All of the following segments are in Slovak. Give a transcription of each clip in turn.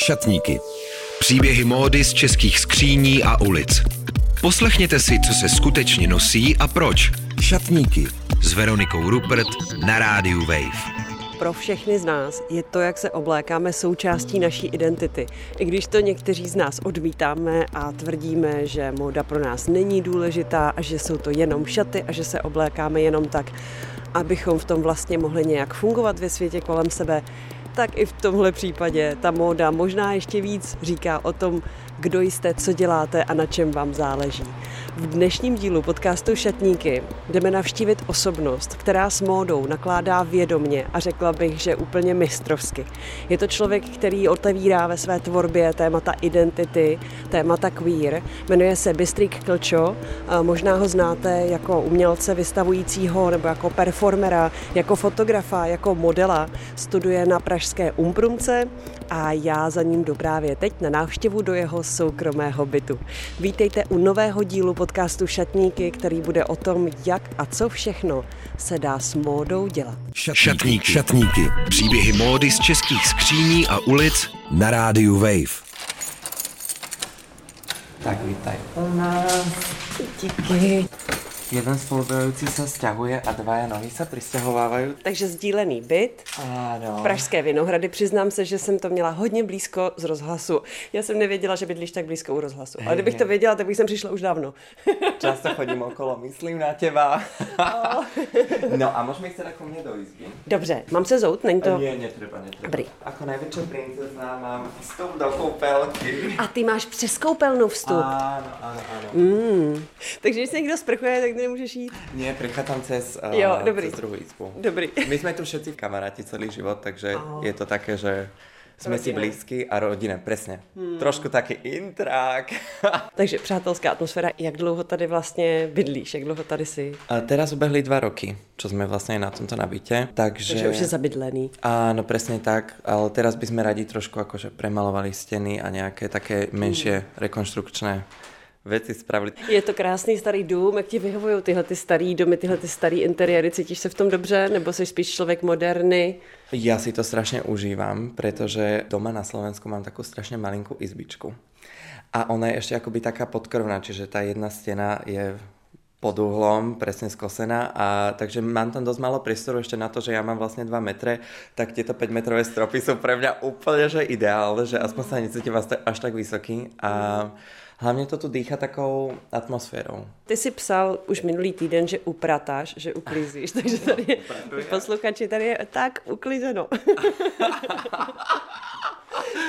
Šatníky. Příběhy módy z českých skříní a ulic. Poslechněte si, co se skutečně nosí a proč. Šatníky s Veronikou Rupert na rádiu Wave pro všechny z nás je to, jak se oblékáme, součástí naší identity. I když to někteří z nás odmítáme a tvrdíme, že móda pro nás není důležitá a že jsou to jenom šaty a že se oblékáme jenom tak, abychom v tom vlastně mohli nějak fungovat ve světě kolem sebe, tak i v tomhle případě ta móda možná ještě víc říká o tom, kdo jste, co děláte a na čem vám záleží. V dnešním dílu podcastu Šatníky jdeme navštívit osobnost, která s módou nakládá vědomně a řekla bych, že úplně mistrovsky. Je to člověk, který otevírá ve své tvorbě témata identity, témata queer. Jmenuje se Bystrik Klčo, možná ho znáte jako umělce vystavujícího nebo jako performera, jako fotografa, jako modela. Studuje na pražské Umprumce a já za ním jdu právě teď na návštěvu do jeho soukromého bytu. Vítejte u nového dílu podcastu Šatníky, který bude o tom, jak a co všechno se dá s módou dělat. Šatníky. Šatníky. Příběhy módy z českých skříní a ulic na rádiu Wave. Tak vítaj. Díky. Jeden spolubývající se stěhuje a dva nohy se přistěhovávají. Takže sdílený byt. Ano. Pražské Vinohrady. Přiznám se, že jsem to měla hodně blízko z rozhlasu. Já jsem nevěděla, že bydlíš tak blízko u rozhlasu. Ale kdybych to věděla, tak bych sem přišla už dávno. Často chodím okolo, myslím na těba. no a můžeme jít teda ku mně do izby. Dobře, mám se zout? Není to... Nie, netreba, netreba. Dobrý. Ako největší princezna mám vstup do koupelky. A ty máš přes koupelnu vstup. Áno, áno, áno. Mm. Takže když se někdo sprchuje, tak nemůžeš jít. Nie, prichádzam cez, uh, Jo, dobrý. cez druhú izbu. Dobrý. My jsme tu všetci kamaráti celý život, takže Aho. je to také, že jsme si blízky a rodina, presne. Trošku taký intrák. Takže přátelská atmosféra. Jak dlouho tady vlastně bydlíš? Jak dlouho tady jsi? a teraz ubehli dva roky, čo sme vlastne na tomto nabite, takže... Takže už je zabydlený. Áno, presne tak, ale teraz by sme radi trošku akože premalovali steny a nejaké také menšie rekonštrukčné veci spravili. Je to krásný starý dům, jak ti vyhovují tyhle ty starý domy, tyhle ty starý interiéry, cítíš se v tom dobře, nebo jsi spíš člověk moderny? Ja si to strašne užívam, pretože doma na Slovensku mám takú strašne malinkú izbičku. A ona je ešte akoby taká podkrvná, čiže tá jedna stena je pod uhlom, presne skosená a takže mám tam dosť málo priestoru ešte na to, že ja mám vlastne 2 metre, tak tieto 5 metrové stropy sú pre mňa úplne že ideálne, že aspoň sa necítim až tak- až tak vysoký a hlavne to tu dýcha takou atmosférou. Ty si psal už minulý týden, že upratáš, že uklízíš, takže tady je, posluchači, tady je tak uklizeno.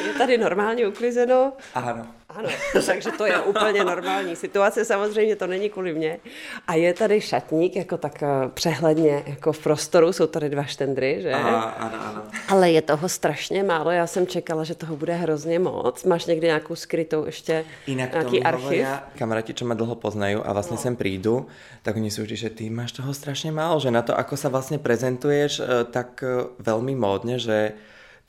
je tady normálně uklizeno, Áno. Ano, takže to je úplně normální situace, samozřejmě to není kvůli mně. A je tady šatník jako tak eh, přehledně jako v prostoru, jsou tady dva štendry, že? A, áno, áno. Ale je toho strašně málo, já jsem čekala, že toho bude hrozně moc. Máš někdy nějakou skrytou ještě Inak nějaký archiv? kamaráti, čo ma dlho poznajú a vlastne sem prídu, tak oni sú vždy, že ty máš toho strašne málo, že na to, ako sa vlastne prezentuješ, e, tak e, veľmi módne, že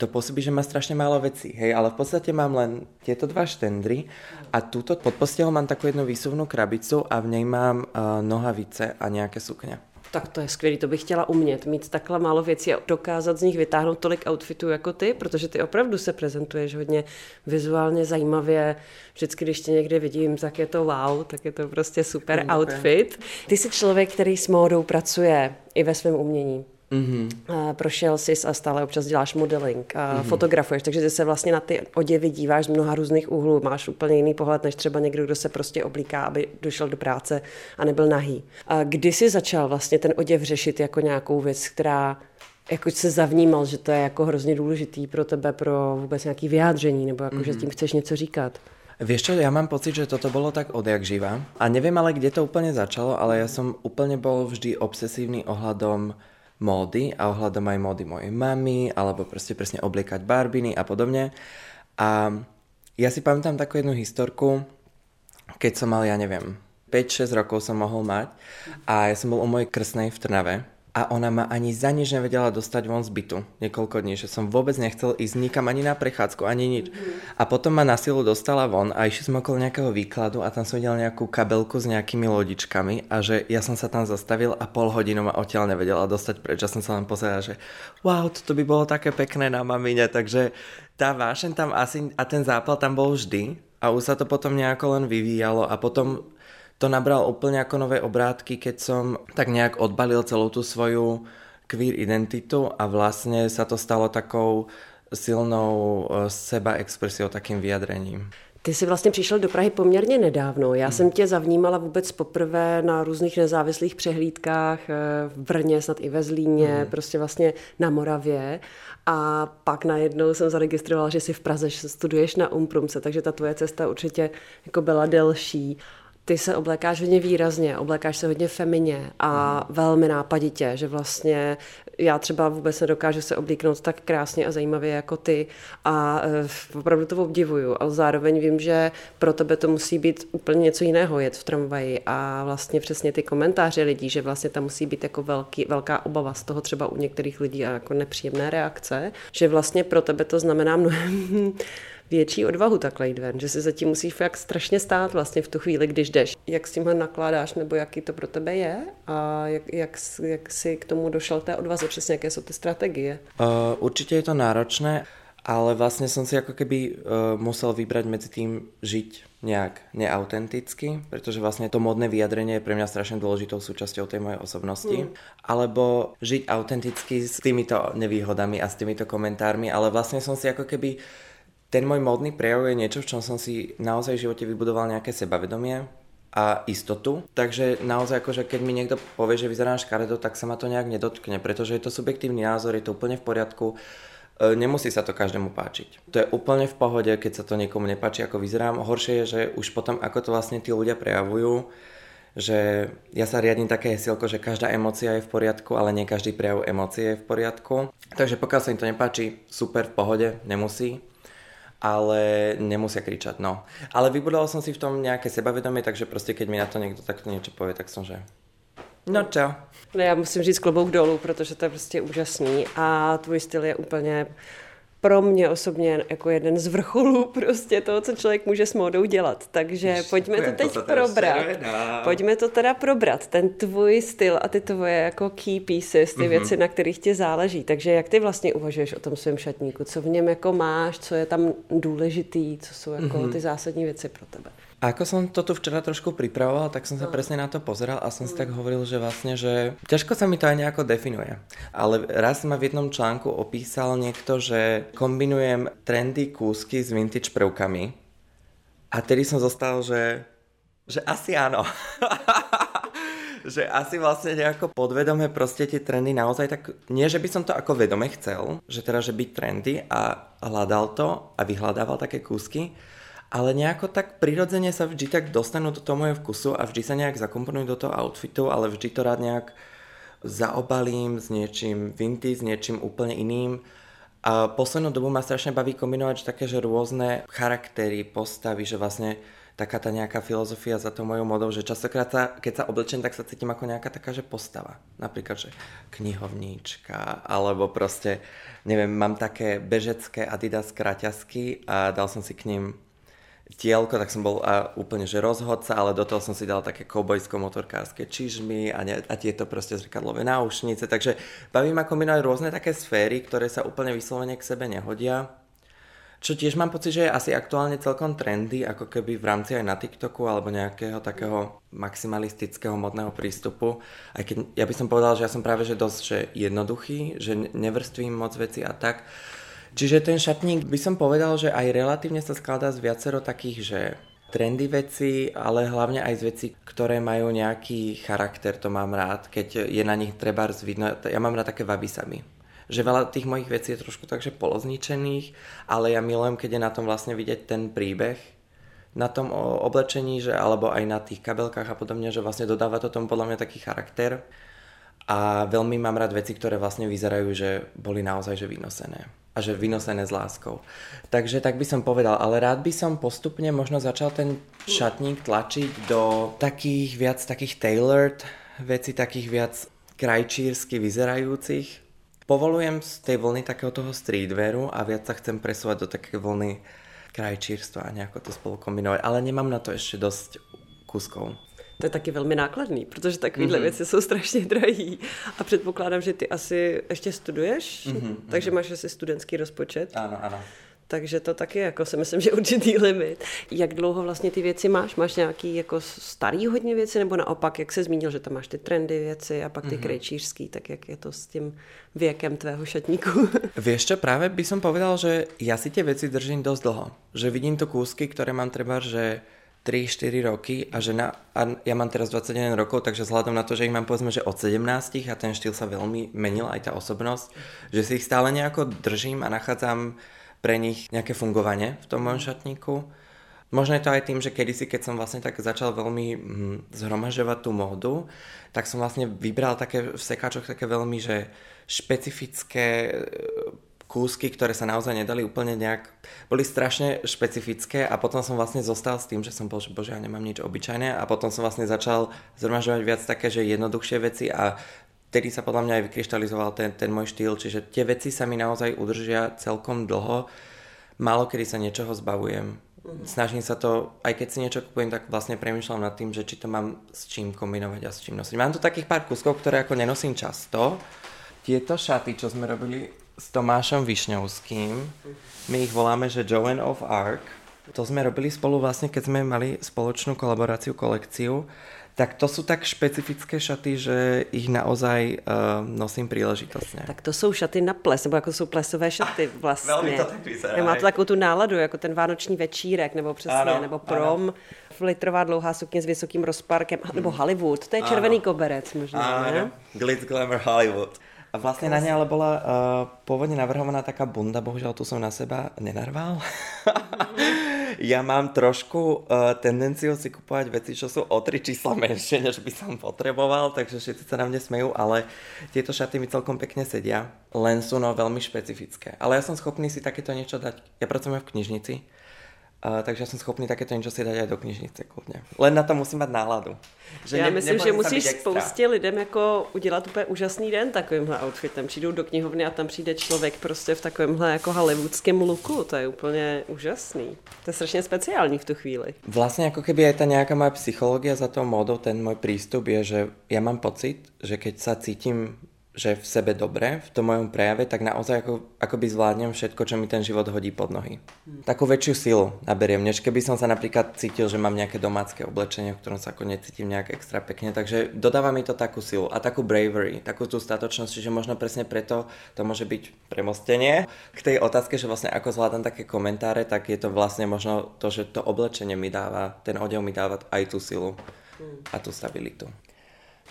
to pôsobí, že má strašne málo vecí, hej, ale v podstate mám len tieto dva štendry a túto pod postelou mám takú jednu výsuvnú krabicu a v nej mám uh, nohavice a nejaké sukně. Tak to je skvělý, to bych chtěla umět, mít takhle málo věcí a dokázat z nich vytáhnout tolik outfitů jako ty, protože ty opravdu se prezentuješ hodně vizuálně zajímavě. Vždycky, když tě někde vidím, tak je to wow, tak je to prostě super outfit. Ty jsi člověk, který s módou pracuje i ve svém umění. Mm-hmm. A prošel jsi a stále občas děláš modeling, a mm-hmm. fotografuješ, takže ty se vlastně na ty oděvy díváš z mnoha různých úhlů, máš úplně jiný pohled než třeba někdo, kdo se prostě oblíká, aby došel do práce a nebyl nahý. A kdy jsi začal vlastně ten oděv řešit jako nějakou věc, která jako se zavnímal, že to je jako hrozně důležitý pro tebe, pro vůbec nějaký vyjádření, nebo jako, mm-hmm. že tím chceš něco říkat? Vieš čo, ja mám pocit, že toto bolo tak odjak živa. A neviem ale, kde to úplne začalo, ale ja som úplne bol vždy obsesívny ohľadom módy a ohľadom aj módy mojej mamy, alebo proste presne obliekať barbiny a podobne. A ja si pamätám takú jednu historku, keď som mal, ja neviem, 5-6 rokov som mohol mať a ja som bol u mojej krsnej v Trnave a ona ma ani za nič nevedela dostať von z bytu niekoľko dní, že som vôbec nechcel ísť nikam ani na prechádzku, ani nič. Mm. A potom ma na silu dostala von a išli sme okolo nejakého výkladu a tam som videl nejakú kabelku s nejakými lodičkami a že ja som sa tam zastavil a pol hodinu ma odtiaľ nevedela dostať preč. Ja som sa len pozeral, že wow, toto by bolo také pekné na mamine, takže tá vášen tam asi a ten zápal tam bol vždy a už sa to potom nejako len vyvíjalo a potom to nabral úplne ako nové obrátky, keď som tak nejak odbalil celú tú svoju queer identitu a vlastne sa to stalo takou silnou e, seba expresiou, takým vyjadrením. Ty jsi vlastně přišel do Prahy poměrně nedávno. Já hmm. jsem tě zavnímala vůbec poprvé na různých nezávislých přehlídkách e, v Brně, snad i ve Zlíně, hmm. prostě vlastně na Moravě. A pak najednou jsem zaregistrovala, že jsi v Praze, že studuješ na Umprumce, takže ta tvoje cesta určitě jako byla delší ty se oblékáš hodně výrazně, oblékáš se hodně femině a mm. velmi nápaditě, že vlastně já třeba vůbec nedokážu se oblíknout tak krásně a zajímavě jako ty a uh, opravdu to obdivuju, ale zároveň vím, že pro tebe to musí být úplně něco jiného jet v tramvaji a vlastně přesně ty komentáře lidí, že vlastně tam musí být jako velký, velká obava z toho třeba u některých lidí a jako nepříjemné reakce, že vlastně pro tebe to znamená mnohem větší odvahu takhle jít ven, že si zatím musíš fakt strašně stát vlastně v tu chvíli, když jdeš. Jak s tímhle nakládáš, nebo jaký to pro tebe je a jak, jak, jak si k tomu došel té odvaze, přesně jaké jsou ty strategie? Uh, určitě je to náročné, ale vlastne som si ako keby uh, musel vybrať medzi tým žiť nejak neautenticky, pretože vlastne to modné vyjadrenie je pre mňa strašne dôležitou súčasťou tej mojej osobnosti. Mm. Alebo žiť autenticky s týmito nevýhodami a s týmito komentármi, ale vlastne som si ako keby ten môj módny prejav je niečo, v čom som si naozaj v živote vybudoval nejaké sebavedomie a istotu. Takže naozaj akože keď mi niekto povie, že vyzerám škaredo, tak sa ma to nejak nedotkne, pretože je to subjektívny názor, je to úplne v poriadku. E, nemusí sa to každému páčiť. To je úplne v pohode, keď sa to niekomu nepáči, ako vyzerám. Horšie je, že už potom, ako to vlastne tí ľudia prejavujú, že ja sa riadím také hesielko, že každá emocia je v poriadku, ale nie každý prejav emócie je v poriadku. Takže pokiaľ sa im to nepáči, super, v pohode, nemusí ale nemusia kričať, no. Ale vybudoval som si v tom nejaké sebavedomie, takže proste keď mi na to niekto takto niečo povie, tak som že no čau. No já musím říct klobouk dolů, protože to je prostě úžasný a tvůj styl je úplně pro mě osobně jako jeden z vrcholů prostě toho, co člověk může s módou dělat. Takže Jež, pojďme to teď to probrat. Pojďme to teda probrat. Ten tvůj styl a ty tvoje jako key pieces, ty mm-hmm. věci, na kterých ti záleží. Takže jak ty vlastně uvažuješ o tom svém šatníku? Co v něm jako máš, co je tam důležitý, co jsou jako mm-hmm. ty zásadní věci pro tebe? Ako som to tu včera trošku pripravoval, tak som sa no. presne na to pozeral a som si tak hovoril, že vlastne, že ťažko sa mi to aj nejako definuje. Ale raz ma v jednom článku opísal niekto, že kombinujem trendy kúsky s vintage prvkami. A tedy som zostal, že, že asi áno. že asi vlastne nejako podvedome proste tie trendy naozaj tak, nie že by som to ako vedome chcel, že teda, že byť trendy a hľadal to a vyhľadával také kúsky, ale nejako tak prirodzene sa vždy tak dostanú do toho môjho vkusu a vždy sa nejak zakomponujú do toho outfitu, ale vždy to rád nejak zaobalím s niečím vintage, s niečím úplne iným. A poslednú dobu ma strašne baví kombinovať také, že rôzne charaktery, postavy, že vlastne taká tá nejaká filozofia za tou mojou modou, že častokrát sa, keď sa oblečem, tak sa cítim ako nejaká taká, že postava. Napríklad, že knihovníčka, alebo proste, neviem, mám také bežecké Adidas kraťasky a dal som si k ním tielko, tak som bol a úplne že rozhodca, ale do toho som si dal také kobojsko-motorkárske čižmy a, ne, a tieto proste zrkadlové náušnice, takže baví ma kombinovať rôzne také sféry, ktoré sa úplne vyslovene k sebe nehodia. Čo tiež mám pocit, že je asi aktuálne celkom trendy, ako keby v rámci aj na TikToku alebo nejakého takého maximalistického modného prístupu. Aj keď ja by som povedal, že ja som práve že dosť že jednoduchý, že nevrstvím moc veci a tak. Čiže ten šatník by som povedal, že aj relatívne sa skladá z viacero takých, že trendy veci, ale hlavne aj z veci, ktoré majú nejaký charakter, to mám rád, keď je na nich treba vidno, ja mám rád také vabisami. Že veľa tých mojich vecí je trošku takže polozničených, ale ja milujem, keď je na tom vlastne vidieť ten príbeh, na tom oblečení, že, alebo aj na tých kabelkách a podobne, že vlastne dodáva to tomu podľa mňa taký charakter. A veľmi mám rád veci, ktoré vlastne vyzerajú, že boli naozaj že vynosené a že vynosené s láskou. Takže tak by som povedal, ale rád by som postupne možno začal ten šatník tlačiť do takých viac takých tailored veci, takých viac krajčírsky vyzerajúcich. Povolujem z tej vlny takého toho streetwearu a viac sa chcem presúvať do také vlny krajčírstva a nejako to spolu kombinovať. Ale nemám na to ešte dosť kuskov. To je taky velmi nákladný, protože takovéhle mm-hmm. věci jsou strašně drahý. A předpokládám, že ty asi ještě studuješ, mm-hmm. takže máš asi studentský rozpočet. Ano, ano. Takže to taky jako si myslím, že určitý limit. Jak dlouho vlastně ty věci máš? Máš nějaký jako starý hodně věci, nebo naopak, jak se zmínil, že tam máš ty trendy věci a pak ty mm-hmm. krejčířský, tak jak je to s tím věkem tvého šatníku? Vieš čo, práve by som povedal, že ja si tie veci držím dosť dlho. Že vidím to kúsky, ktoré mám treba, že 3-4 roky a že na, a ja mám teraz 21 rokov, takže vzhľadom na to, že ich mám povedzme, že od 17 a ten štýl sa veľmi menil, aj tá osobnosť, že si ich stále nejako držím a nachádzam pre nich nejaké fungovanie v tom mojom šatníku. Možno je to aj tým, že kedysi, keď som vlastne tak začal veľmi hm, zhromažďovať tú módu, tak som vlastne vybral také v sekáčoch také veľmi, že špecifické kúsky, ktoré sa naozaj nedali úplne nejak, boli strašne špecifické a potom som vlastne zostal s tým, že som bol, že bože, ja nemám nič obyčajné a potom som vlastne začal zhromažďovať viac také, že jednoduchšie veci a vtedy sa podľa mňa aj vykryštalizoval ten, ten môj štýl, čiže tie veci sa mi naozaj udržia celkom dlho. Málo kedy sa niečoho zbavujem. Mhm. Snažím sa to, aj keď si niečo kupujem, tak vlastne premyšľam nad tým, že či to mám s čím kombinovať a s čím nosiť. Mám tu takých pár kuskov, ktoré ako nenosím často. Tieto šaty, čo sme robili s Tomášom Višňovským. My ich voláme, že Joan of Arc. To sme robili spolu vlastne, keď sme mali spoločnú kolaboráciu, kolekciu. Tak to sú tak špecifické šaty, že ich naozaj uh, nosím príležitostne. Tak to jsou šaty na ples, nebo jako jsou plesové šaty vlastně. Velmi to tak vyzerá. Má to takovou tu náladu, jako ten vánoční večírek, nebo přesně, ano, nebo prom. Ano. Litrová dlouhá sukně s vysokým rozparkem, nebo Hollywood, to je červený ano. koberec možná, ano. ne? Glitz Glamour Hollywood. Vlastne na ne ale bola uh, pôvodne navrhovaná taká bunda, bohužiaľ tu som na seba nenarval. ja mám trošku uh, tendenciu si kupovať veci, čo sú o tri čísla menšie, než by som potreboval, takže všetci sa na mne smejú, ale tieto šaty mi celkom pekne sedia, len sú no veľmi špecifické. Ale ja som schopný si takéto niečo dať. Ja pracujem v knižnici, Uh, takže som schopný takéto niečo si dať aj do knižnice kľudne. Len na to musím mať náladu. Že Já ne, myslím, že musíš spoustě lidem jako udělat úplně úžasný den takovýmhle outfitem. Přijdou do knihovny a tam přijde člověk prostě v takovémhle jako hollywoodském luku. To je úplně úžasný. To je strašně speciální v tu chvíli. Vlastně jako keby aj ta nějaká moja psychologie za tou modou, ten můj prístup je, že ja mám pocit, že keď sa cítim že v sebe dobre, v tom mojom prejave, tak naozaj ako, akoby zvládnem všetko, čo mi ten život hodí pod nohy. Hmm. Takú väčšiu silu naberiem, než keby som sa napríklad cítil, že mám nejaké domácké oblečenie, v ktorom sa ako necítim nejak extra pekne. Takže dodáva mi to takú silu a takú bravery, takú tú statočnosť, čiže možno presne preto to môže byť premostenie. K tej otázke, že vlastne ako zvládam také komentáre, tak je to vlastne možno to, že to oblečenie mi dáva, ten odev mi dáva aj tú silu a tú stabilitu.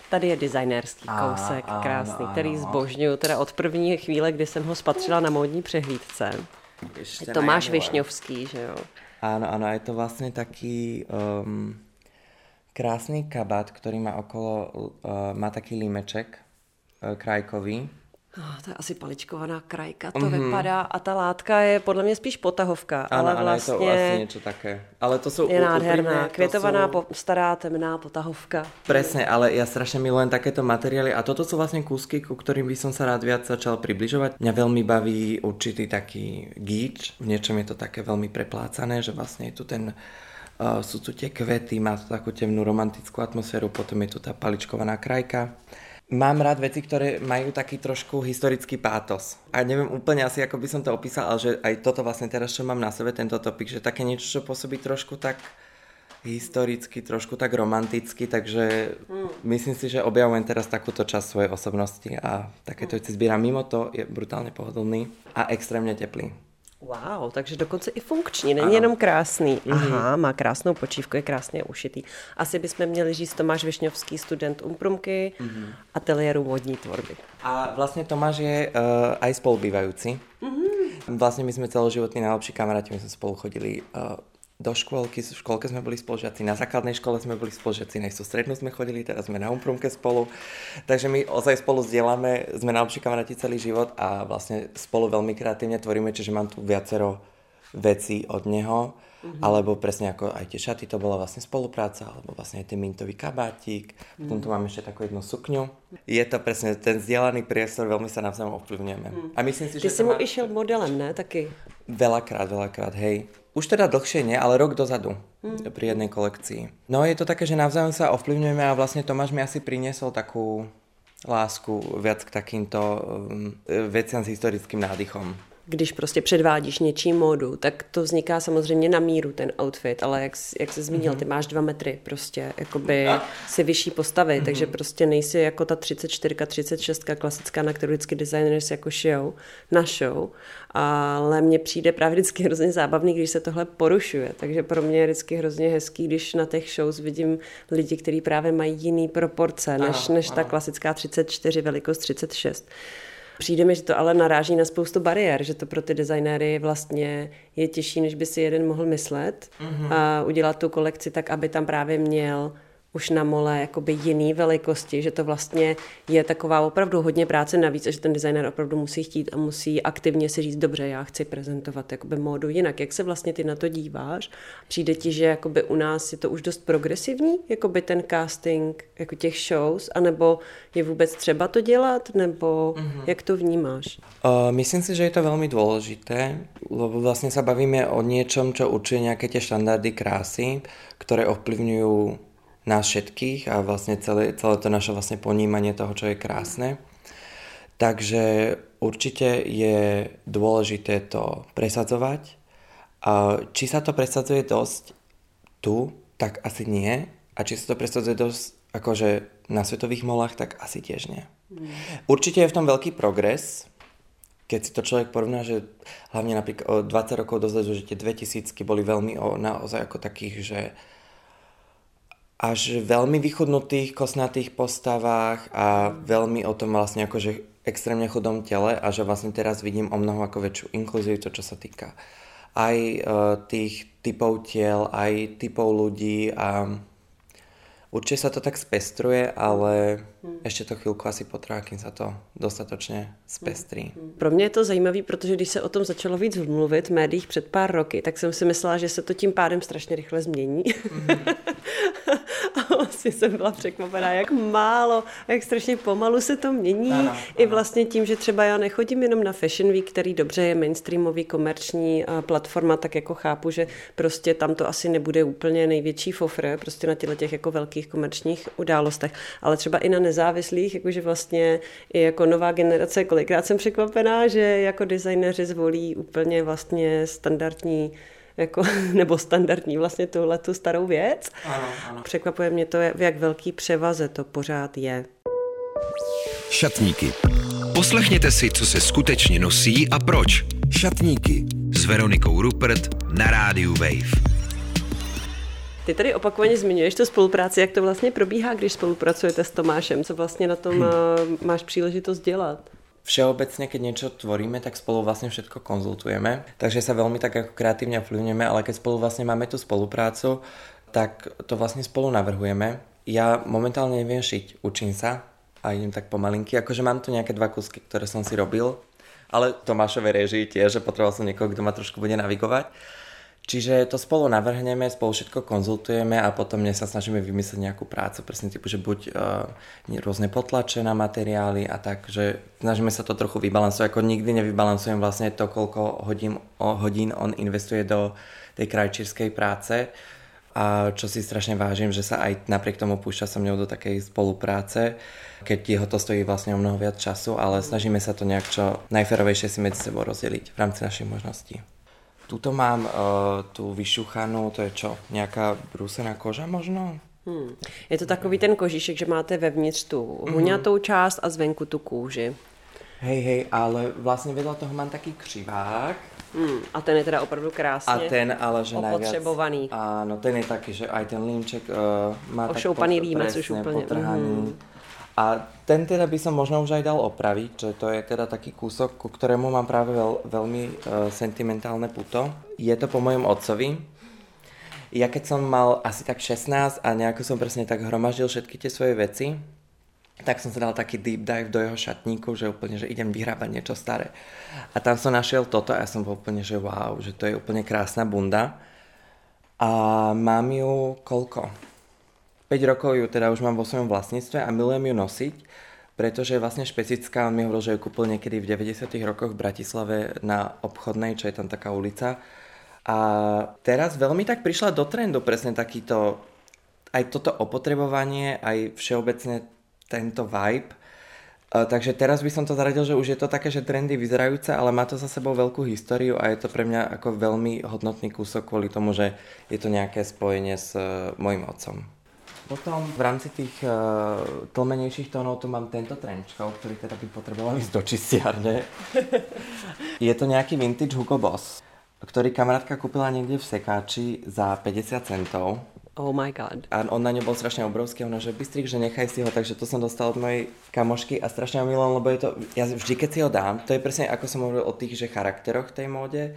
Tady je designérský kousek, a, krásný, a, který zbožňuju, teda od první chvíle, kdy jsem ho spatřila na módní přehlídce. Ještě Tomáš Višňovský, že jo? Áno, áno, je to vlastne taký um, krásny kabát, ktorý má okolo, uh, má taký límeček uh, krajkový Oh, to je asi paličkovaná krajka, to mm-hmm. vypadá. A ta látka je podle mě spíš potahovka. Ano, ale vlastně ano, je to vlastně niečo také. Ale to sú je nádherná, květovaná, po, stará, temná potahovka. Presne, ale ja strašne milujem takéto materiály a toto sú vlastne kúsky, ku ktorým by som sa rád viac začal približovať. Mňa veľmi baví určitý taký gíč, v niečom je to také veľmi preplácané, že vlastne je tu ten uh, sú tu tie kvety, má to takú temnú romantickú atmosféru, potom je tu tá paličkovaná krajka. Mám rád veci, ktoré majú taký trošku historický pátos. A neviem úplne asi, ako by som to opísal, ale že aj toto vlastne teraz, čo mám na sebe, tento topik, že také niečo, čo pôsobí trošku tak historicky, trošku tak romanticky, takže mm. myslím si, že objavujem teraz takúto časť svojej osobnosti a takéto veci zbieram. Mimo to je brutálne pohodlný a extrémne teplý. Wow, takže dokonce i funkční, není ano. jenom krásný. Aha, má krásnou počívku, je krásně ušitý. Asi bychom měli říct Tomáš Višňovský, student Umprumky, mm-hmm. ateliéru modní tvorby. A vlastně Tomáš je uh, aj spolubývajúci. Mm-hmm. Vlastně my jsme celoživotní najlepší kamaráti, my jsme spolu chodili uh, do škôlky, v škôlke sme boli spolužiaci, na základnej škole sme boli spolužiaci, na strednú sme chodili, teraz sme na Umprumke spolu. Takže my ozaj spolu zdieľame, sme najlepší kamaráti celý život a vlastne spolu veľmi kreatívne tvoríme, čiže mám tu viacero veci od neho, mm-hmm. alebo presne ako aj tie šaty, to bola vlastne spolupráca, alebo vlastne aj ten mintový kabátik, mm-hmm. potom tu mám ešte takú jednu sukňu. Je to presne ten vzdialený priestor, veľmi sa navzájom ovplyvňujeme. Mm. A myslím si, Ty že si mu má... išiel modelem, ne? Taky. Veľakrát, veľakrát, hej. Už teda dlhšie nie, ale rok dozadu mm. pri jednej kolekcii. No je to také, že navzájom sa ovplyvňujeme a vlastne Tomáš mi asi priniesol takú lásku viac k takýmto um, veciam s historickým nádychom když prostě předvádíš něčí módu, tak to vzniká samozřejmě na míru ten outfit, ale jak, jak se zmínil, ty mhm. máš dva metry prostě, jakoby si vyšší postavy, mm-hmm. takže prostě nejsi jako ta 34, 36 klasická, na kterou vždycky designers jako šijou na show, ale mně přijde právě vždycky hrozně zábavný, když se tohle porušuje, takže pro mě je vždycky hrozně hezký, když na těch shows vidím lidi, kteří právě mají jiný proporce, než, než ta klasická 34, velikost 36. Přijde mi, že to ale naráží na spoustu bariér, že to pro ty designéry vlastně je těžší, než by si jeden mohl myslet mm-hmm. a udělat tu kolekci tak, aby tam právě měl už na mole jakoby jiný velikosti, že to vlastně je taková opravdu hodně práce navíc a že ten designer opravdu musí chtít a musí aktivně si říct, dobře, já chci prezentovat jakoby módu jinak. Jak se vlastně ty na to díváš? Přijde ti, že jakoby u nás je to už dost progresivní, jakoby ten casting jako těch shows, anebo je vůbec třeba to dělat, nebo mm-hmm. jak to vnímáš? Uh, myslím si, že je to velmi důležité, lebo vlastně se bavíme o něčem, čo určuje nějaké tie štandardy krásy, které ovplyvňují nás všetkých a vlastne celé, celé to naše vlastne ponímanie toho, čo je krásne. Takže určite je dôležité to presadzovať. Či sa to presadzuje dosť tu, tak asi nie. A či sa to presadzuje dosť akože na svetových molách, tak asi tiež nie. Mm. Určite je v tom veľký progres, keď si to človek porovná, že hlavne napríklad o 20 rokov dozadu, že tie 2000 boli veľmi o, naozaj ako takých, že až veľmi vychudnutých kosnatých postavách a veľmi o tom vlastne akože extrémne chudom tele a že vlastne teraz vidím o mnoho ako väčšiu inkluzivitu, čo sa týka aj uh, tých typov tiel, aj typov ľudí a Určite sa to tak spestruje, ale hmm. ještě to chvilku asi potrvá, kým se to dostatečně spestrí. Hmm. Pro mě je to zajímavé, protože když se o tom začalo víc mluvit v médiích před pár roky, tak jsem si myslela, že se to tím pádem strašně rychle změní. Hmm. a vlastně jsem byla překvapená, jak málo, jak strašně pomalu se to mění. Ano, ano. I vlastně tím, že třeba já nechodím jenom na Fashion Week, který dobře je mainstreamový komerční platforma, tak jako chápu, že prostě tam to asi nebude úplně největší fofr, prostě na těchto těch jako velkých komerčních událostech, ale třeba i na nezávislých, jakože vlastně i jako nová generace, kolikrát jsem překvapená, že jako designéři zvolí úplně vlastně standardní jako, nebo standardní vlastně tuhle tu starou věc. Ano, ano. Překvapuje mě to, v jak velký převaze to pořád je. Šatníky. Poslechněte si, co se skutečně nosí a proč. Šatníky s Veronikou Rupert na rádiu Wave. Ty tady opakovaně zmiňuješ tu spolupráci, jak to vlastně probíhá, když spolupracujete s Tomášem, co vlastně na tom hmm. máš příležitost dělat? Všeobecne, keď niečo tvoríme, tak spolu vlastne všetko konzultujeme, takže sa veľmi tak ako kreatívne vplyvňujeme, ale keď spolu vlastne máme tú spoluprácu, tak to vlastne spolu navrhujeme. Ja momentálne neviem šiť, učím sa a idem tak pomalinky, akože mám tu nejaké dva kusky, ktoré som si robil, ale Tomášové režii tiež, že potreboval som niekoho, kto ma trošku bude navigovať. Čiže to spolu navrhneme, spolu všetko konzultujeme a potom sa snažíme vymyslieť nejakú prácu, presne typu, že buď uh, rôzne potlače na materiály a tak, že snažíme sa to trochu vybalansovať, ako nikdy nevybalansujem vlastne to, koľko hodín, o, hodín on investuje do tej krajčírskej práce a čo si strašne vážim, že sa aj napriek tomu púšťa so mnou do takej spolupráce, keď jeho to stojí vlastne o mnoho viac času, ale snažíme sa to nejak čo najferovejšie si medzi sebou rozdeliť v rámci našich možností. Tuto mám uh, tu vyšuchanú, to je čo, nějaká brúsená koža možno? Hmm. Je to takový ten kožíšek, že máte vevnitř tu mhm. huňatou část a zvenku tu kůži. Hej, hej, ale vlastně vedle toho mám taký křivák. Hmm. A ten je teda opravdu krásně A ten ale, že opotřebovaný. Najviac, áno, ten je taký, že aj ten límček uh, má Ošoupaný tak límec už úplně. Potrhaný. Mm. A ten teda by som možno už aj dal opraviť, že to je teda taký kúsok, ku ktorému mám práve veľ, veľmi uh, sentimentálne puto. Je to po mojom otcovi. Ja keď som mal asi tak 16 a nejako som presne tak hromaždil všetky tie svoje veci, tak som sa dal taký deep dive do jeho šatníku, že úplne, že idem vyhrábať niečo staré. A tam som našiel toto a ja som bol úplne, že wow, že to je úplne krásna bunda. A mám ju koľko? 5 rokov ju teda už mám vo svojom vlastníctve a milujem ju nosiť, pretože je vlastne špecická. On mi hovoril, že ju kúpil niekedy v 90 rokoch v Bratislave na obchodnej, čo je tam taká ulica. A teraz veľmi tak prišla do trendu presne takýto, aj toto opotrebovanie, aj všeobecne tento vibe. Uh, takže teraz by som to zaradil, že už je to také, že trendy vyzerajúce, ale má to za sebou veľkú históriu a je to pre mňa ako veľmi hodnotný kúsok kvôli tomu, že je to nejaké spojenie s uh, mojim otcom. Potom v rámci tých uh, tlmenejších tónov tu mám tento trenčkov, ktorý teda by potreboval ísť do čistiarne. je to nejaký vintage Hugo Boss, ktorý kamarátka kúpila niekde v sekáči za 50 centov Oh my god. A on na ňu bol strašne obrovský, ona, že bystrik, že nechaj si ho, takže to som dostal od mojej kamošky a strašne ho milujem, lebo je to, ja vždy keď si ho dám, to je presne ako som hovoril o tých, že charakteroch tej móde,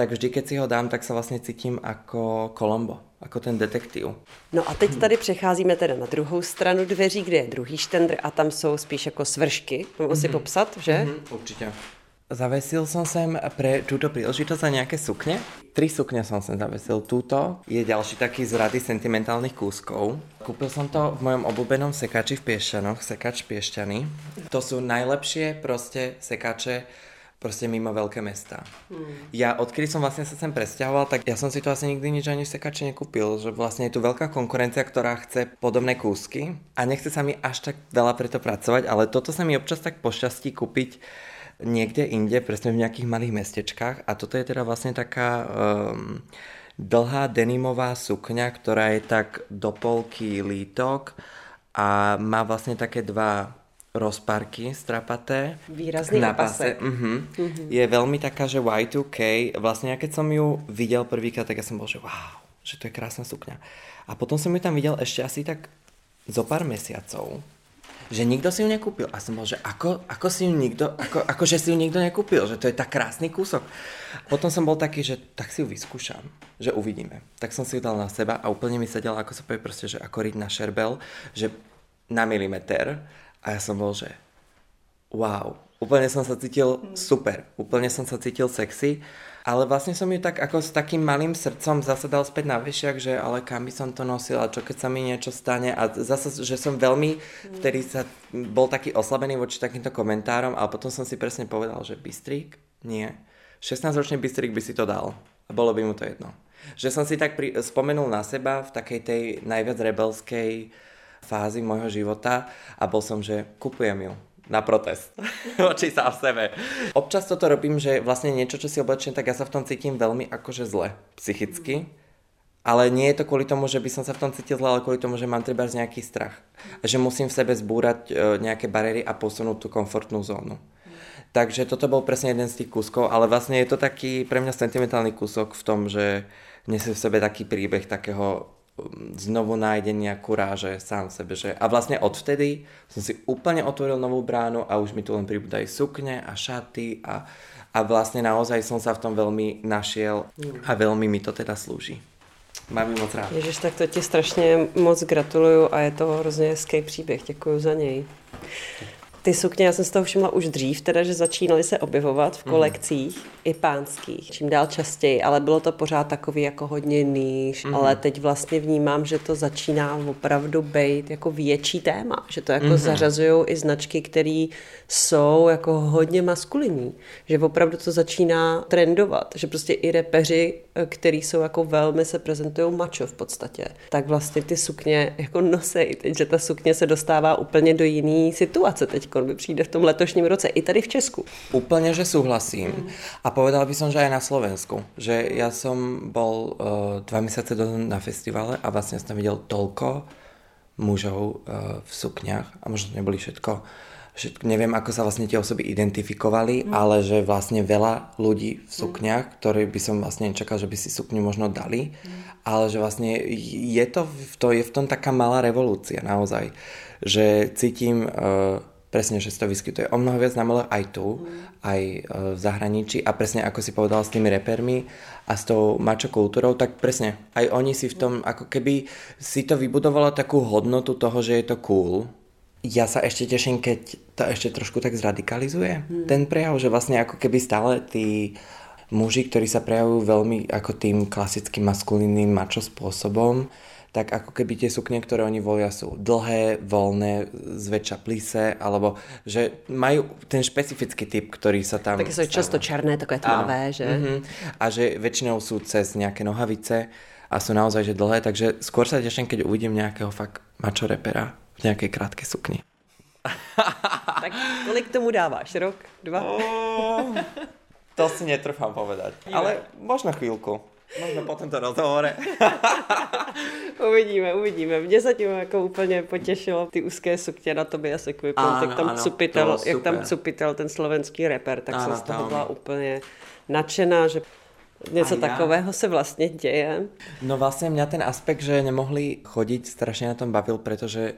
tak vždy keď si ho dám, tak sa vlastně cítím jako Colombo, jako ten detektiv. No a teď tady přecházíme teda na druhou stranu dveří, kde je druhý štendr a tam jsou spíš jako svršky, si mhm. popsat, že? Mm-hmm, určitě. Zavesil som sem pre túto príležitosť za nejaké sukne. Tri sukne som sem zavesil. Túto je ďalší taký z rady sentimentálnych kúskov. Kúpil som to v mojom obľúbenom sekači v Piešťanoch, sekač Piešťany. To sú najlepšie proste sekače proste mimo veľké mesta. Hmm. Ja odkedy som vlastne sa sem presťahoval, tak ja som si to asi nikdy nič ani v nekúpil, že vlastne je tu veľká konkurencia, ktorá chce podobné kúsky a nechce sa mi až tak veľa preto pracovať, ale toto sa mi občas tak pošťastí kúpiť niekde inde, presne v nejakých malých mestečkách a toto je teda vlastne taká um, dlhá denimová sukňa, ktorá je tak do polky lítok a má vlastne také dva rozparky strapaté. Výrazný na pase. Uh-huh. Uh-huh. Je veľmi taká, že Y2K. Vlastne keď som ju videl prvýkrát, tak ja som bol, že wow, že to je krásna sukňa. A potom som ju tam videl ešte asi tak zo pár mesiacov že nikto si ju nekúpil. A som bol, že ako, ako si ju nikto, ako, ako že si ju nikto nekúpil, že to je tak krásny kúsok. Potom som bol taký, že tak si ju vyskúšam, že uvidíme. Tak som si ju dal na seba a úplne mi sedela, ako sa povie proste, že ako riť na šerbel, že na milimeter. A ja som bol, že wow, úplne som sa cítil super, úplne som sa cítil sexy ale vlastne som ju tak ako s takým malým srdcom zase dal späť na vešiak, že ale kam by som to nosila, čo keď sa mi niečo stane a zase, že som veľmi vtedy sa bol taký oslabený voči takýmto komentárom a potom som si presne povedal, že Bystrik? Nie. 16-ročný Bystrik by si to dal a bolo by mu to jedno. Že som si tak pri, spomenul na seba v takej tej najviac rebelskej fázi môjho života a bol som, že kupujem ju na protest voči sa v sebe. Občas toto robím, že vlastne niečo, čo si oblečím, tak ja sa v tom cítim veľmi akože zle, psychicky. Ale nie je to kvôli tomu, že by som sa v tom cítil zle, ale kvôli tomu, že mám treba nejaký strach. Že musím v sebe zbúrať e, nejaké bariéry a posunúť tú komfortnú zónu. Takže toto bol presne jeden z tých kúskov, ale vlastne je to taký pre mňa sentimentálny kúsok v tom, že nesie v sebe taký príbeh takého znovu nájdenia kuráže sám sebe. Že... A vlastne odvtedy som si úplne otvoril novú bránu a už mi tu len pribúdajú sukne a šaty a, a vlastne naozaj som sa v tom veľmi našiel a veľmi mi to teda slúži. Mám moc rád. Ježiš, tak to ti strašně moc gratuluju a je to hrozně hezký příběh. Děkuji za něj. Ty sukně, já jsem si toho všimla už dřív, teda, že začínaly se objevovat v mhm. kolekcích mm. i pánských, čím dál častěji, ale bylo to pořád takový jako hodně níž, mm. ale teď vlastně vnímám, že to začíná opravdu být jako větší téma, že to jako mm. zařazují i značky, které jsou jako hodně maskulinní, že opravdu to začíná trendovat, že prostě i repeři, který jsou jako velmi se prezentují mačo v podstatě, tak vlastně ty sukně jako nosej teď, že ta sukně se dostává úplně do jiný situace teď mi přijde v tom letošním roce, i tady v Česku. Úplne, že súhlasím. Mm. A povedal by som, že aj na Slovensku. Že ja som bol uh, dva do, na festivale a vlastne som videl toľko mužov uh, v sukniach a možno neboli všetko všetko, neviem, ako sa vlastne tie osoby identifikovali, mm. ale že vlastne veľa ľudí v sukniach, mm. ktorí by som vlastne nečakal, že by si sukňu možno dali, mm. ale že vlastne je to, to je v tom taká malá revolúcia naozaj, že cítim uh, presne, že sa to vyskytuje o mnoho viac na modelách aj tu, mm. aj e, v zahraničí a presne ako si povedal s tými repermi a s tou mačo kultúrou, tak presne, aj oni si v tom, ako keby si to vybudovalo takú hodnotu toho, že je to cool, Ja sa ešte teším, keď to ešte trošku tak zradikalizuje, hmm. ten prejav, že vlastne ako keby stále tí muži, ktorí sa prejavujú veľmi ako tým klasickým maskulínnym mačo spôsobom, tak ako keby tie sukne, ktoré oni volia sú dlhé, voľné, zväčša plise, alebo že majú ten špecifický typ, ktorý sa tam... Také sú často černé, také tmavé, že? Mm-hmm. A že väčšinou sú cez nejaké nohavice a sú naozaj že dlhé, takže skôr sa teším, keď uvidím nejakého fakt mačo repera v nejakej krátkej sukni. tak kolik tomu dáváš? Rok? Dva? Oh, to si netrfám povedať. Ale možno chvíľku. Možno po tomto rozhovore. uvidíme, uvidíme. Mě zatím jako úplně potěšilo ty úzké sukně na tobě asi Equipment, ano, jak tam, ano, cupitel, jak tam cupitel ten slovenský reper, tak ano, jsem z toho byla úplně nadšená, že Něco ja. takového se vlastně děje. No vlastně mě ten aspekt, že nemohli chodit, strašně na tom bavil, protože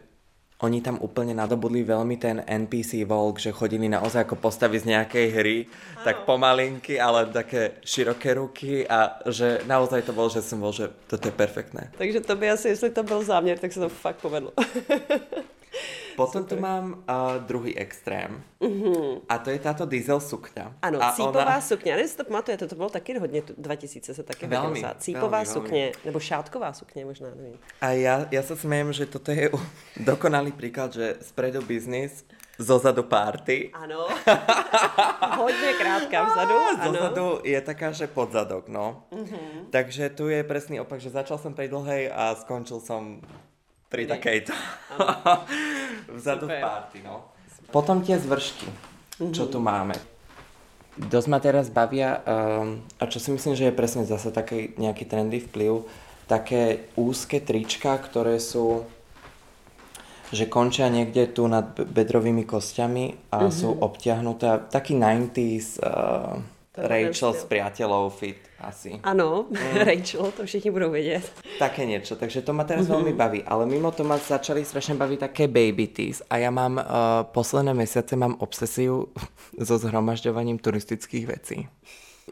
oni tam úplne nadobudli veľmi ten NPC Volk, že chodili naozaj ako postavy z nejakej hry, Áno. tak pomalinky, ale také široké ruky a že naozaj to bol, že som bol, že toto je perfektné. Takže to by asi, jestli to byl záměr, tak se to fakt povedlo. Potom Super. tu mám uh, druhý extrém. Uh-huh. A to je táto diesel sukňa. Ano, a cípová ona... sukňa. Ne, si to pamatujete, to bylo taky hodně, 2000 se taky velmi, hodně Cípová velmi, sukně, velmi. nebo šátková sukně možná, nevím. A já, já se smím, že toto je dokonalý příklad, že spredu business zozadu party. Ano. Hodně krátká vzadu. Ano. Zozadu je taká, že podzadok, no. Uh-huh. Takže tu je presný opak, že začal som pri dlhej a skončil som pri takejto. Vzadu v party, no. Potom tie zvršky, mm-hmm. čo tu máme. Dosť ma teraz bavia, um, a čo si myslím, že je presne zase taký nejaký trendy vplyv, také úzke trička, ktoré sú že končia niekde tu nad bedrovými kostiami a mm-hmm. sú obťahnuté. Taký 90s uh, Rachel s priateľov fit asi. Ano, mm. Rachel, to všichni budou vědět. Také niečo, takže to ma teraz mm-hmm. veľmi baví. Ale mimo to ma začali strašne baviť také baby teas. A ja mám, uh, posledné mesiace mám obsesiu so zhromažďovaním turistických vecí.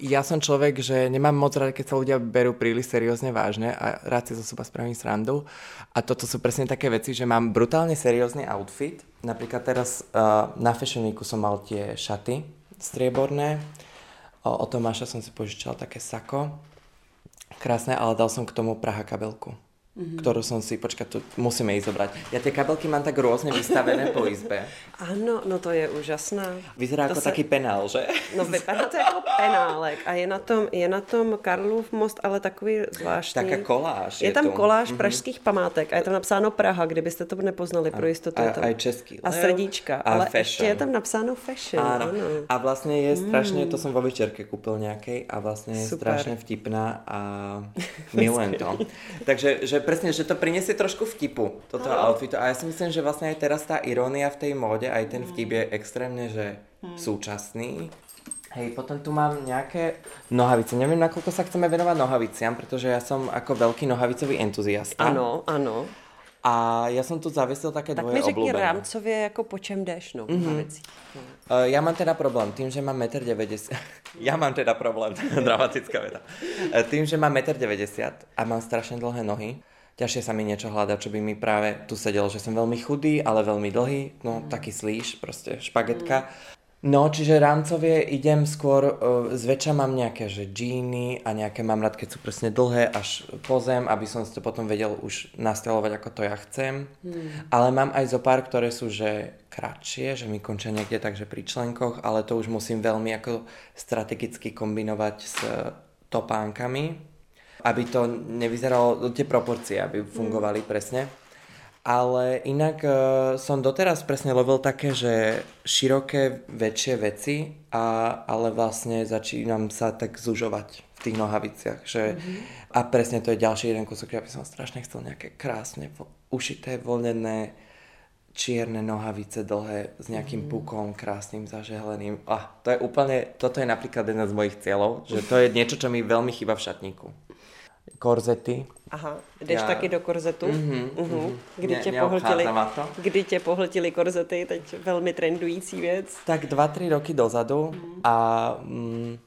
Ja som človek, že nemám moc rád, keď sa ľudia berú príliš seriózne vážne a rád si zo seba spravím srandu. A toto sú presne také veci, že mám brutálne seriózny outfit. Napríklad teraz uh, na Fashion Weeku som mal tie šaty strieborné O, o Tomáša som si požičal také sako. Krásne, ale dal som k tomu Praha kabelku mm-hmm. ktorú som si, počkať, tu musíme ísť zobrať. Ja tie kabelky mám tak rôzne vystavené po izbe. Áno, no to je úžasná. Vyzerá to ako sa... taký penál, že? No vypadá to jako penálek a je na tom, je na tom Karlův most, ale takový zvláštní. Taká koláž je, je tam tu. koláž mm-hmm. pražských památek a je tam napsáno Praha, kdybyste to nepoznali pro jistotu. A, a český. A srdíčka, a ale fashion. ještě je tam napsáno fashion. Áno. Ano. A vlastně je strašně, mm. to jsem vo večerke kúpil nějakej a vlastně je Super. strašně vtipná a milujem to. Takže že presne, že to prinesie trošku vtipu, toto no. outfitu. A ja si myslím, že vlastne aj teraz tá irónia v tej móde, aj ten vtip je extrémne, že hmm. súčasný. Hej, potom tu mám nejaké nohavice. Neviem, nakoľko sa chceme venovať nohaviciam, pretože ja som ako veľký nohavicový entuziasta. Áno, áno. A ja som tu zavesil také tak dvoje mi řekni obľúbené. rámcově, jako po čem jdeš, no, mm-hmm. Uh, ja mám teda problém tým, že mám 1,90 m. ja mám teda problém, dramatická veda. Uh, tým, že mám 1,90 m a mám strašne dlhé nohy, ťažšie sa mi niečo hľadať, čo by mi práve tu sedelo, že som veľmi chudý, ale veľmi dlhý, no mm. taký slíš, proste špagetka. No, čiže rámcovie idem skôr, uh, zväčša mám nejaké, že džíny a nejaké mám rád, keď sú presne dlhé až po zem, aby som si to potom vedel už nastavovať, ako to ja chcem. Mm. Ale mám aj zo pár, ktoré sú, že kratšie, že mi končia niekde takže pri členkoch, ale to už musím veľmi ako strategicky kombinovať s topánkami, aby to nevyzeralo, tie proporcie, aby fungovali mm. presne. Ale inak uh, som doteraz presne lovil také, že široké, väčšie veci, a, ale vlastne začínam sa tak zužovať v tých nohaviciach. Že, mm-hmm. A presne to je ďalší jeden kúsok, aby som strašne chcel nejaké krásne, ušité, voľnené, čierne nohavice dlhé s nejakým mm. pukom krásnym, zažehleným. Ah, to je úplne, toto je napríklad jeden z mojich cieľov, že to je niečo, čo mi veľmi chýba v šatníku korzety. Aha, jdeš Já... taky do korzetu? Mm-hmm, mm-hmm. Kdy, tě pohltili, kdy tě pohltili korzety, teď velmi trendující věc. Tak dva, tři roky dozadu mm. a mm,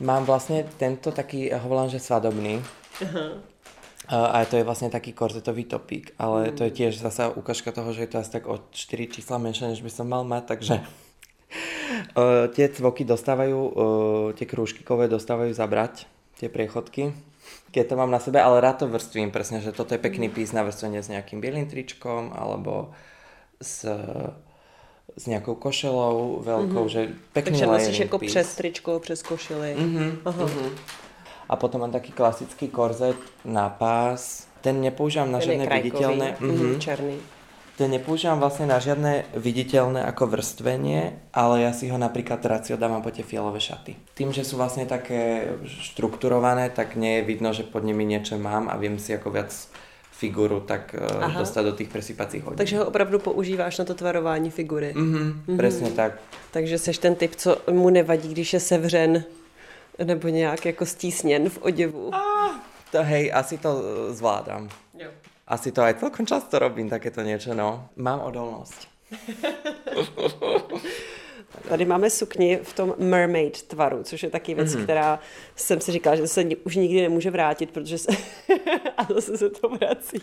mám vlastně tento taký, hovorím, že svadobný. Aha. A to je vlastne taký korzetový topík, ale mm. to je tiež zasa ukážka toho, že je to asi tak o 4 čísla menšie, než by som mal mať, takže uh, tie cvoky dostávajú, uh, tie krúžkykové dostávajú zabrať, tie priechodky, keď to mám na sebe, ale rád to vrstvím presne, že toto je pekný mm. pís na vrstvenie s nejakým bielým tričkom, alebo s s nějakou košelou velkou, mm-hmm. že pekný Takže nosíš jako pís. přes tričko, přes košily. Mm-hmm. Aha. Mm-hmm. A potom mám taký klasický korzet na pás. Ten nepoužívám na žiadne viditeľné... Mm-hmm. Černý. Ten nepoužívám vlastne na žiadne viditeľné ako vrstvenie, ale ja si ho napríklad racio dávam po tie fialové šaty. Tým, že sú vlastne také štrukturované, tak nie je vidno, že pod nimi niečo mám a viem si ako viac figuru, tak eh, Aha. dostat do těch presypacích hodin. Takže ho opravdu používáš na to tvarování figury. Mm-hmm, mm-hmm. Přesně tak. Takže seš ten typ, co mu nevadí, když je sevřen nebo nějak jako stísněn v oděvu. Ah, to hej, asi to eh, zvládám. Jo. Asi to aj celkom často robím, takéto niečo, no. Mám odolnosť. Tady máme sukni v tom mermaid tvaru, což je taky věc, mm-hmm. která jsem si říkala, že se už nikdy nemůže vrátit, protože se... a zase se to vrací.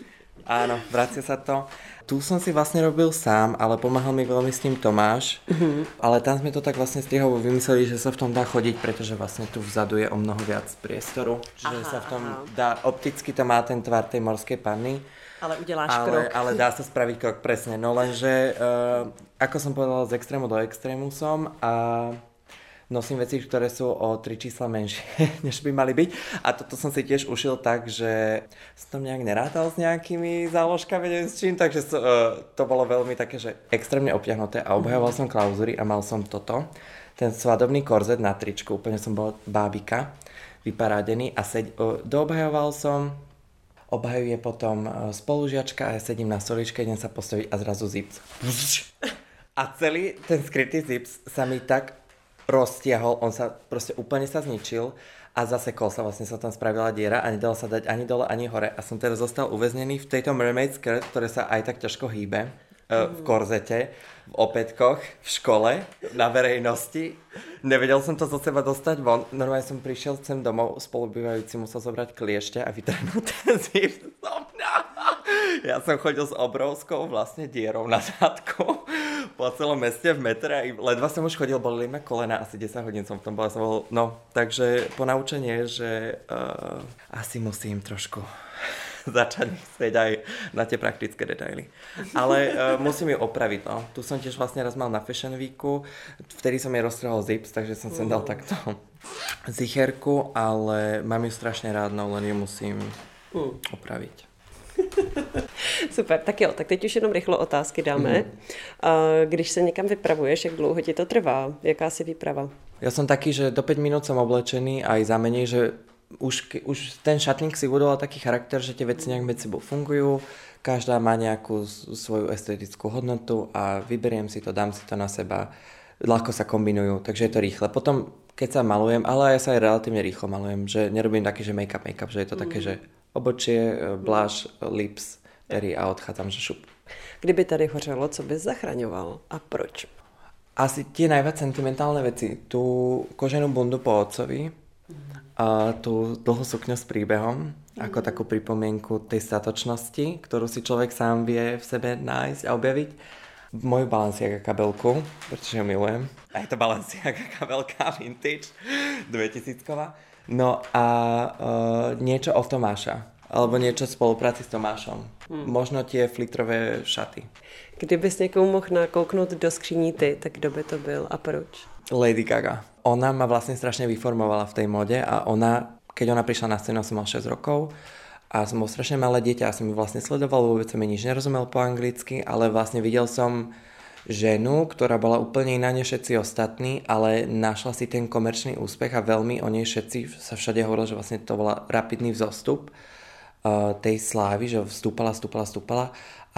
Áno, vracia sa to. Tu som si vlastne robil sám, ale pomáhal mi veľmi s tým Tomáš. Mm-hmm. Ale tam sme to tak vlastne strihovo vymysleli, že sa v tom dá chodiť, pretože vlastne tu vzadu je o mnoho viac priestoru. Čiže aha, sa v tom aha. dá, opticky to má ten tvar tej morskej panny. Ale uděláš ale, krok. Ale dá sa spraviť krok, presne. No lenže, uh, ako som povedal, z extrému do extrému som a nosím veci, ktoré sú o tri čísla menšie, než by mali byť. A toto som si tiež ušil tak, že som tam nejak nerátal s nejakými záložkami, neviem s čím, takže so, uh, to bolo veľmi také, že extrémne obťahnuté a obhajoval som klauzury a mal som toto. Ten svadobný korzet na tričku, úplne som bol bábika, vyparádený a seď, uh, doobhajoval som obhajuje potom e, spolužiačka a ja sedím na stoličke, idem sa postaviť a zrazu zips. A celý ten skrytý zips sa mi tak roztiahol, on sa proste úplne sa zničil a zasekol sa, vlastne sa tam spravila diera a nedalo sa dať ani dole, ani hore. A som teraz zostal uväznený v tejto mermaid skirt, ktoré sa aj tak ťažko hýbe v korzete, v opätkoch, v škole, na verejnosti. Nevedel som to zo seba dostať von. Normálne som prišiel sem domov, spolubývajúci musel zobrať kliešte a vytrhnúť ten mňa. Ja som chodil s obrovskou vlastne dierou na zadku po celom meste v metre a ledva som už chodil, boli ma kolena, asi 10 hodín som v tom bol, som bol, no, takže ponaučenie, že uh, asi musím trošku začať myslieť aj na tie praktické detaily. Ale uh, musím ju opraviť, no. Tu som tiež vlastne raz mal na Fashion Weeku, vtedy som jej roztrhol zips, takže som sem dal takto zicherku, ale mám ju strašne rád, no len ju musím opraviť. Super, tak jo, tak teď už jenom rychlo otázky dáme. Mm. Když se někam vypravuješ, jak dlouho ti to trvá? Jaká si výprava? Ja som taký, že do 5 minút som oblečený aj za menej, že už, už ten šatník si budoval taký charakter, že tie veci nejak medzi sebou fungujú, každá má nejakú svoju estetickú hodnotu a vyberiem si to, dám si to na seba, ľahko sa kombinujú, takže je to rýchle. Potom, keď sa malujem, ale ja sa aj relatívne rýchlo malujem, že nerobím taký, že make-up, make-up, že je to mm. také, že obočie, bláš, lips, pery a odchádzam, že šup. Kdyby tady hořelo, co bys zachraňoval a proč? Asi tie najviac sentimentálne veci. Tu koženú bundu po otcovi, a tú dlhú sukňu s príbehom, ako takú pripomienku tej statočnosti, ktorú si človek sám vie v sebe nájsť a objaviť. Moju Balenciaga kabelku, pretože ju milujem. A je to Balenciaga kabelka vintage 2000 -kova. No a uh, niečo od Tomáša. Alebo niečo v spolupráci s Tomášom. Hmm. Možno tie flitrové šaty. Kdybys někomu mohl nakouknout do skříní ty, tak kdo by to byl a proč? Lady Gaga. Ona ma vlastne strašne vyformovala v tej mode a ona, keď ona prišla na scénu, som mal 6 rokov a som bol strašne malé dieťa a som ju vlastne sledoval, vôbec som mi nič nerozumel po anglicky, ale vlastne videl som ženu, ktorá bola úplne iná než všetci ostatní, ale našla si ten komerčný úspech a veľmi o nej všetci sa všade hovorilo, že vlastne to bola rapidný vzostup tej slávy, že vstúpala, vstúpala, vstúpala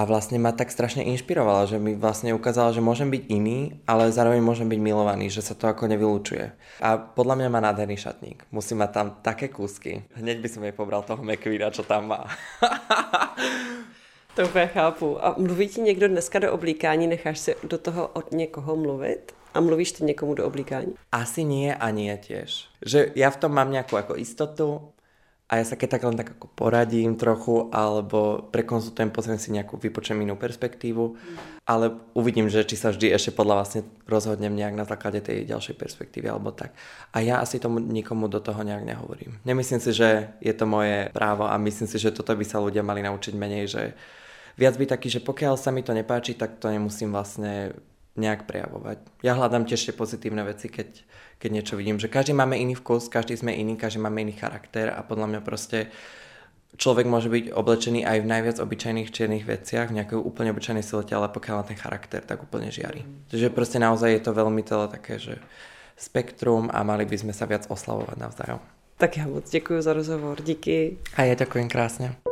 a vlastne ma tak strašne inšpirovala, že mi vlastne ukázala, že môžem byť iný, ale zároveň môžem byť milovaný, že sa to ako nevylúčuje. A podľa mňa má nádherný šatník. Musí mať tam také kúsky. Hneď by som jej pobral toho McQueena, čo tam má. to úplně chápu. A mluví ti někdo dneska do oblíkání, necháš si do toho od někoho mluvit? A mluvíš ty někomu do oblíkání? Asi nie a nie tiež. Že ja v tom mám nejakú ako istotu, a ja sa keď tak len tak ako poradím trochu, alebo prekonzultujem, pozriem si nejakú, vypočujem inú perspektívu, ale uvidím, že či sa vždy ešte podľa vlastne rozhodnem nejak na základe tej ďalšej perspektívy, alebo tak. A ja asi tomu nikomu do toho nejak nehovorím. Nemyslím si, že je to moje právo a myslím si, že toto by sa ľudia mali naučiť menej, že viac by taký, že pokiaľ sa mi to nepáči, tak to nemusím vlastne nejak prejavovať. Ja hľadám tiež tie pozitívne veci, keď, keď niečo vidím, že každý máme iný vkus, každý sme iný, každý máme iný charakter a podľa mňa proste človek môže byť oblečený aj v najviac obyčajných čiernych veciach, v nejakej úplne obyčajnej silote, ale pokiaľ má ten charakter, tak úplne žiari. Takže proste naozaj je to veľmi tele také, že spektrum a mali by sme sa viac oslavovať navzájom. Tak já moc děkuji za rozhovor, díky. A já děkuji krásně.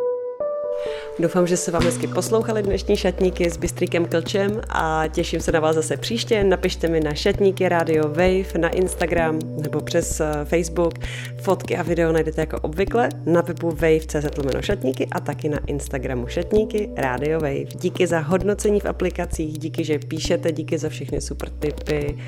Doufám, že se vám hezky poslouchali dnešní šatníky s Bystríkem Klčem a těším se na vás zase příště. Napište mi na šatníky Radio Wave na Instagram nebo přes eh, Facebook. Fotky a video najdete jako obvykle na webu wave.cz šatníky a taky na Instagramu šatníky Radio Wave. Díky za hodnocení v aplikacích, díky, že píšete, díky za všechny super tipy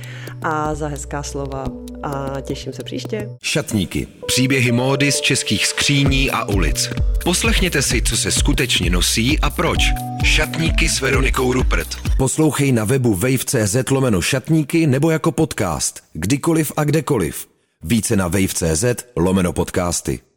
a za hezká slova a těším se příště. Šatníky. Příběhy módy z českých skříní a ulic. Poslechněte si, co se skutečně nosí a proč. Šatníky s Veronikou Rupert. Poslouchej na webu wave.cz lomeno šatníky nebo jako podcast. Kdykoliv a kdekoliv. Více na wave.cz lomeno podcasty.